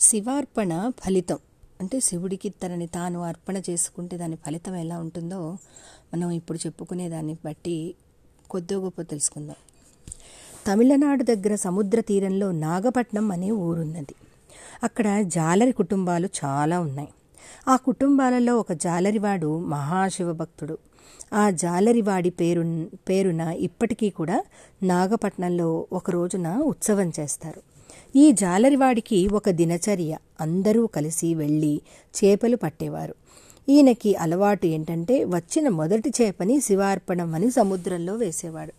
శివార్పణ ఫలితం. అంటే శివుడికి తనని తాను అర్పణ చేసుకుంటే దాని ఫలితం ఎలా ఉంటుందో మనం ఇప్పుడు చెప్పుకునే దాన్ని బట్టి కొద్దో గొప్ప తెలుసుకుందాం. తమిళనాడు దగ్గర సముద్ర తీరంలో నాగపట్నం అనే ఊరున్నది. అక్కడ జాలరి కుటుంబాలు చాలా ఉన్నాయి. ఆ కుటుంబాలలో ఒక జాలరివాడు మహాశివభక్తుడు. ఆ జాలరివాడి పేరు పేరున ఇప్పటికీ కూడా నాగపట్నంలో ఒక రోజున ఉత్సవం చేస్తారు. ఈ జాలరివాడికి ఒక దినచర్య. అందరూ కలిసి వెళ్ళి చేపలు పట్టేవారు. ఈయనకి అలవాటు ఏంటంటే వచ్చిన మొదటి చేపని శివార్పణం అని సముద్రంలో వేసేవాడు.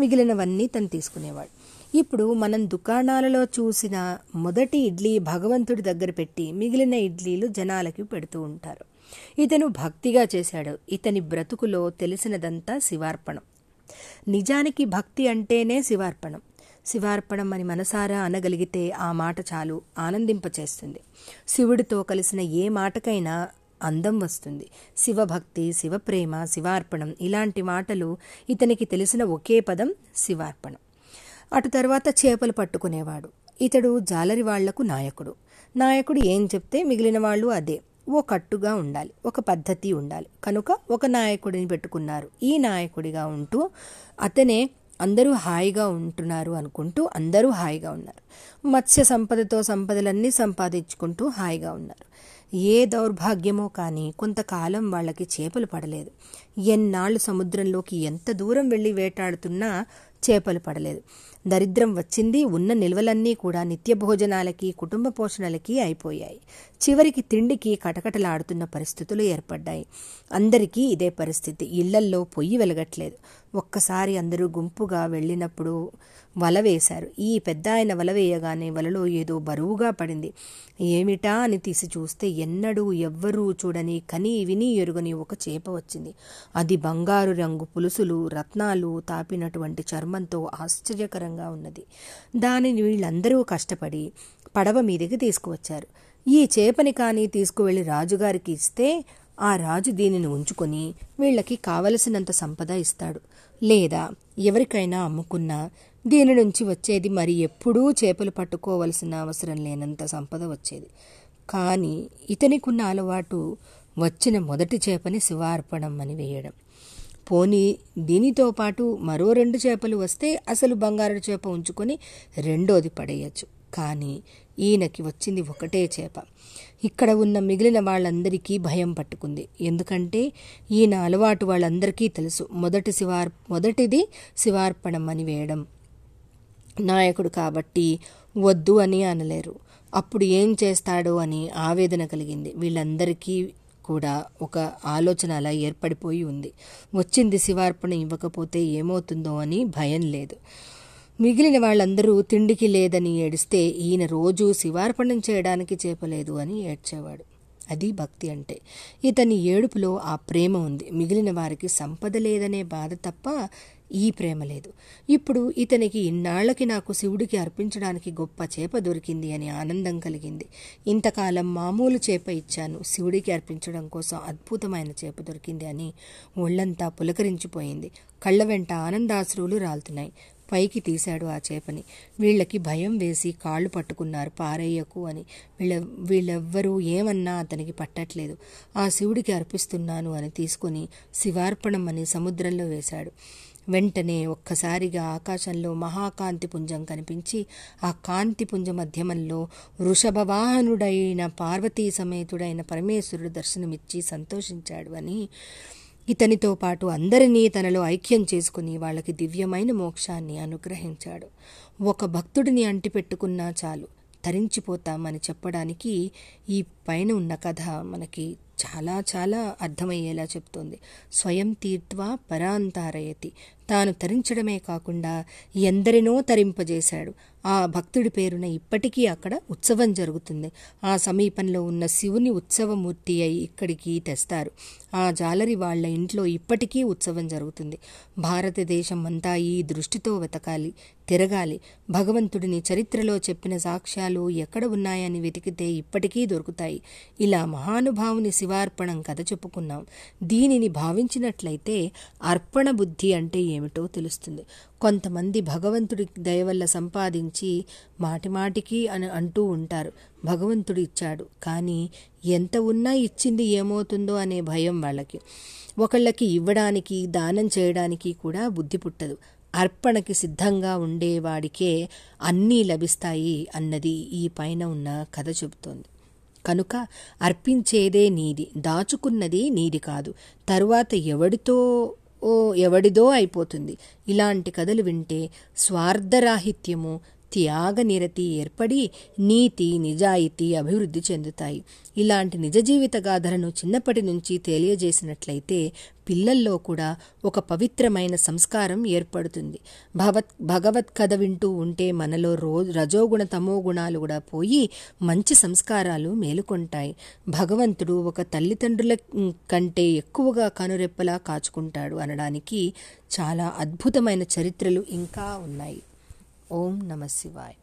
మిగిలినవన్నీ తను తీసుకునేవాడు. ఇప్పుడు మనం దుకాణాలలో చూసిన మొదటి ఇడ్లీ భగవంతుడి దగ్గర పెట్టి మిగిలిన ఇడ్లీలు జనాలకి పెడుతూ ఉంటారు. ఇతను భక్తిగా చేశాడు. ఇతని బ్రతుకులో తెలిసినదంతా శివార్పణం. నిజానికి భక్తి అంటేనే శివార్పణం. శివార్పణం అని మనసారా అనగలిగితే ఆ మాట చాలు ఆనందింపచేస్తుంది. శివుడితో కలిసిన ఏ మాటకైనా అందం వస్తుంది. శివభక్తి శివప్రేమ శివార్పణం ఇలాంటి మాటలు ఇతనికి తెలిసిన ఒకే పదం శివార్పణం. అటు తర్వాత చేపలు పట్టుకునేవాడు. ఇతడు జాలరి వాళ్ళకు నాయకుడు. నాయకుడు ఏం చెప్తే మిగిలిన వాళ్ళు అదే. ఓ కట్టుగా ఉండాలి ఒక పద్ధతి ఉండాలి. కనుక ఒక నాయకుడిని పెట్టుకున్నారు. ఈ నాయకుడిగా ఉంటూ అతనే అందరూ హాయిగా ఉంటున్నారు అనుకుంటూ అందరూ హాయిగా ఉన్నారు. మత్స్య సంపదతో సంపదలన్నీ సంపాదించుకుంటూ హాయిగా ఉన్నారు. ఏ దౌర్భాగ్యమో కానీ కొంతకాలం వాళ్ళకి చేపలు పడలేదు. ఎన్నాళ్ళు సముద్రంలోకి ఎంత దూరం వెళ్ళి వేటాడుతున్నా చేపలు పడలేదు. దరిద్రం వచ్చింది ఉన్న నిల్వలన్నీ కూడా నిత్య భోజనాలకి కుటుంబ పోషణలకి అయిపోయాయి. చివరికి తిండికి కటకటలాడుతున్న పరిస్థితులు ఏర్పడ్డాయి. అందరికీ ఇదే పరిస్థితి. ఇళ్ళల్లో పొయ్యి వెలగట్లేదు. ఒక్కసారి అందరూ గుంపుగా వెళ్ళినప్పుడు వల వేశారు. ఈ పెద్ద ఆయన వల వేయగానే వలలో ఏదో బరువుగా పడింది. ఏమిటా అని తీసి చూస్తే ఎన్నడూ ఎవ్వరూ చూడని కని విని ఎరుగని ఒక చేప వచ్చింది. అది బంగారు రంగు పులుసులు రత్నాలు తాపినటువంటి చర్మంతో ఆశ్చర్యకరంగా ఉన్నది. దానిని వీళ్ళందరూ కష్టపడి పడవ మీదకి తీసుకువచ్చారు. ఈ చేపని కానీ తీసుకువెళ్ళి రాజుగారికి ఇస్తే ఆ రాజు దీనిని ఉంచుకొని వీళ్ళకి కావలసినంత సంపద ఇస్తాడు. లేదా ఎవరికైనా అమ్ముకున్నా దీని నుంచి వచ్చేది మరి ఎప్పుడూ చేపలు పట్టుకోవలసిన అవసరం లేనంత సంపద వచ్చేది. కానీ ఇతనికున్న అలవాటు వచ్చిన మొదటి చేపని శివార్పణం అని వేయడం. పోనీ దీనితో పాటు మరో రెండు చేపలు వస్తే అసలు బంగారు చేప ఉంచుకొని రెండోది పడేయచ్చు. కానీ ఈయనకి వచ్చింది ఒకటే చేప. ఇక్కడ ఉన్న మిగిలిన వాళ్ళందరికీ భయం పట్టుకుంది. ఎందుకంటే ఈయన అలవాటు వాళ్ళందరికీ తెలుసు. మొదటి శివార్ మొదటిది శివార్పణం అని వేయడం నాయకుడు కాబట్టి వద్దు అని అనలేరు. అప్పుడు ఏం చేస్తాడో అని ఆవేదన కలిగింది. వీళ్ళందరికీ కూడా ఒక ఆలోచన అలా ఏర్పడిపోయి ఉంది. వచ్చింది శివార్పణ ఇవ్వకపోతే ఏమవుతుందో అని భయం లేదు. మిగిలిన వాళ్ళందరూ తిండికి లేదని ఏడిస్తే ఈయన రోజు శివార్పణం చేయడానికి చేపలేదు అని ఏడ్చేవాడు. అది భక్తి అంటే. ఇతని ఏడుపులో ఆ ప్రేమ ఉంది. మిగిలిన వారికి సంపద లేదనే బాధ తప్ప ఈ ప్రేమ లేదు. ఇప్పుడు ఇతనికి ఇన్నాళ్ళకి నాకు శివుడికి అర్పించడానికి గొప్ప చేప దొరికింది అని ఆనందం కలిగింది. ఇంతకాలం మామూలు చేప ఇచ్చాను. శివుడికి అర్పించడం కోసం అద్భుతమైన చేప దొరికింది అని ఒళ్ళంతా పులకరించిపోయింది. కళ్ళ వెంట ఆనందాశ్రువులు రాలుతున్నాయి. పైకి తీశాడు ఆ చేపని. వీళ్ళకి భయం వేసి కాళ్ళు పట్టుకున్నారు పారేయకు అని. వీళ్ళ వీళ్ళెవ్వరూ ఏమన్నా అతనికి పట్టట్లేదు. ఆ శివుడికి అర్పిస్తున్నాను అని తీసుకుని శివార్పణం అని సముద్రంలో వేశాడు. వెంటనే ఒక్కసారిగా ఆకాశంలో మహాకాంతి పుంజం కనిపించి ఆ కాంతి పుంజ మధ్యమంలో వృషభవాహనుడైన పార్వతీ సమేతుడైన పరమేశ్వరుడు దర్శనమిచ్చి సంతోషించాడు అని ఇతనితో పాటు అందరినీ తనలో ఐక్యం చేసుకుని వాళ్ళకి దివ్యమైన మోక్షాన్ని అనుగ్రహించాడు. ఒక భక్తుడిని అంటిపెట్టుకున్నా చాలు తరించిపోతామని చెప్పడానికి ఈ పైన ఉన్న కథ మనకి చాలా చాలా అర్థమయ్యేలా చెప్తోంది. స్వయం తీర్త్వా పరాంతారయతి. తాను తరించడమే కాకుండా ఎందరినో తరింపజేశాడు. ఆ భక్తుడి పేరున ఇప్పటికీ అక్కడ ఉత్సవం జరుగుతుంది. ఆ సమీపంలో ఉన్న శివుని ఉత్సవమూర్తి అయి ఇక్కడికి తెస్తారు. ఆ జాలరి వాళ్ళ ఇంట్లో ఇప్పటికీ ఉత్సవం జరుగుతుంది. భారతదేశం అంతా ఈ దృష్టితో వెతకాలి తిరగాలి. భగవంతుడిని చరిత్రలో చెప్పిన సాక్ష్యాలు ఎక్కడ ఉన్నాయని వెతికితే ఇప్పటికీ దొరుకుతాయి. ఇలా మహానుభావుని శివార్పణం కథ చెప్పుకున్నాం. దీనిని భావించినట్లయితే అర్పణ బుద్ధి అంటే ఏమిటో తెలుస్తుంది. కొంతమంది భగవంతుడి దయ వల్ల సంపాదించి మాటిమాటికి అని అంటూ ఉంటారు. భగవంతుడు ఇచ్చాడు. కానీ ఎంత ఉన్నా ఇచ్చింది ఏమవుతుందో అనే భయం వాళ్ళకి. ఒకళ్ళకి ఇవ్వడానికి దానం చేయడానికి కూడా బుద్ధి పుట్టదు. అర్పణకి సిద్ధంగా ఉండేవాడికే అన్నీ లభిస్తాయి అన్నది ఈ పైన ఉన్న కథ చెబుతోంది. కనుక అర్పించేదే నీది దాచుకున్నది నీది కాదు. తరువాత ఎవడితో ఓ ఎవడిదో అయిపోతుంది. ఇలాంటి కథలు వింటే స్వార్థరాహిత్యము త్యాగనిరతి ఏర్పడి నీతి నిజాయితీ అభివృద్ధి చెందుతాయి. ఇలాంటి నిజ జీవిత గాథలను చిన్నప్పటి నుంచి తెలియజేసినట్లయితే పిల్లల్లో కూడా ఒక పవిత్రమైన సంస్కారం ఏర్పడుతుంది. భగవత్ భగవత్ కథ వింటూ ఉంటే మనలో రో రజోగుణ తమో గుణాలు కూడా పోయి మంచి సంస్కారాలు మేలుకొంటాయి. భగవంతుడు ఒక తల్లిదండ్రుల కంటే ఎక్కువగా కనురెప్పలా కాచుకుంటాడు అనడానికి చాలా అద్భుతమైన చరిత్రలు ఇంకా ఉన్నాయి. ओम नमः शिवाय।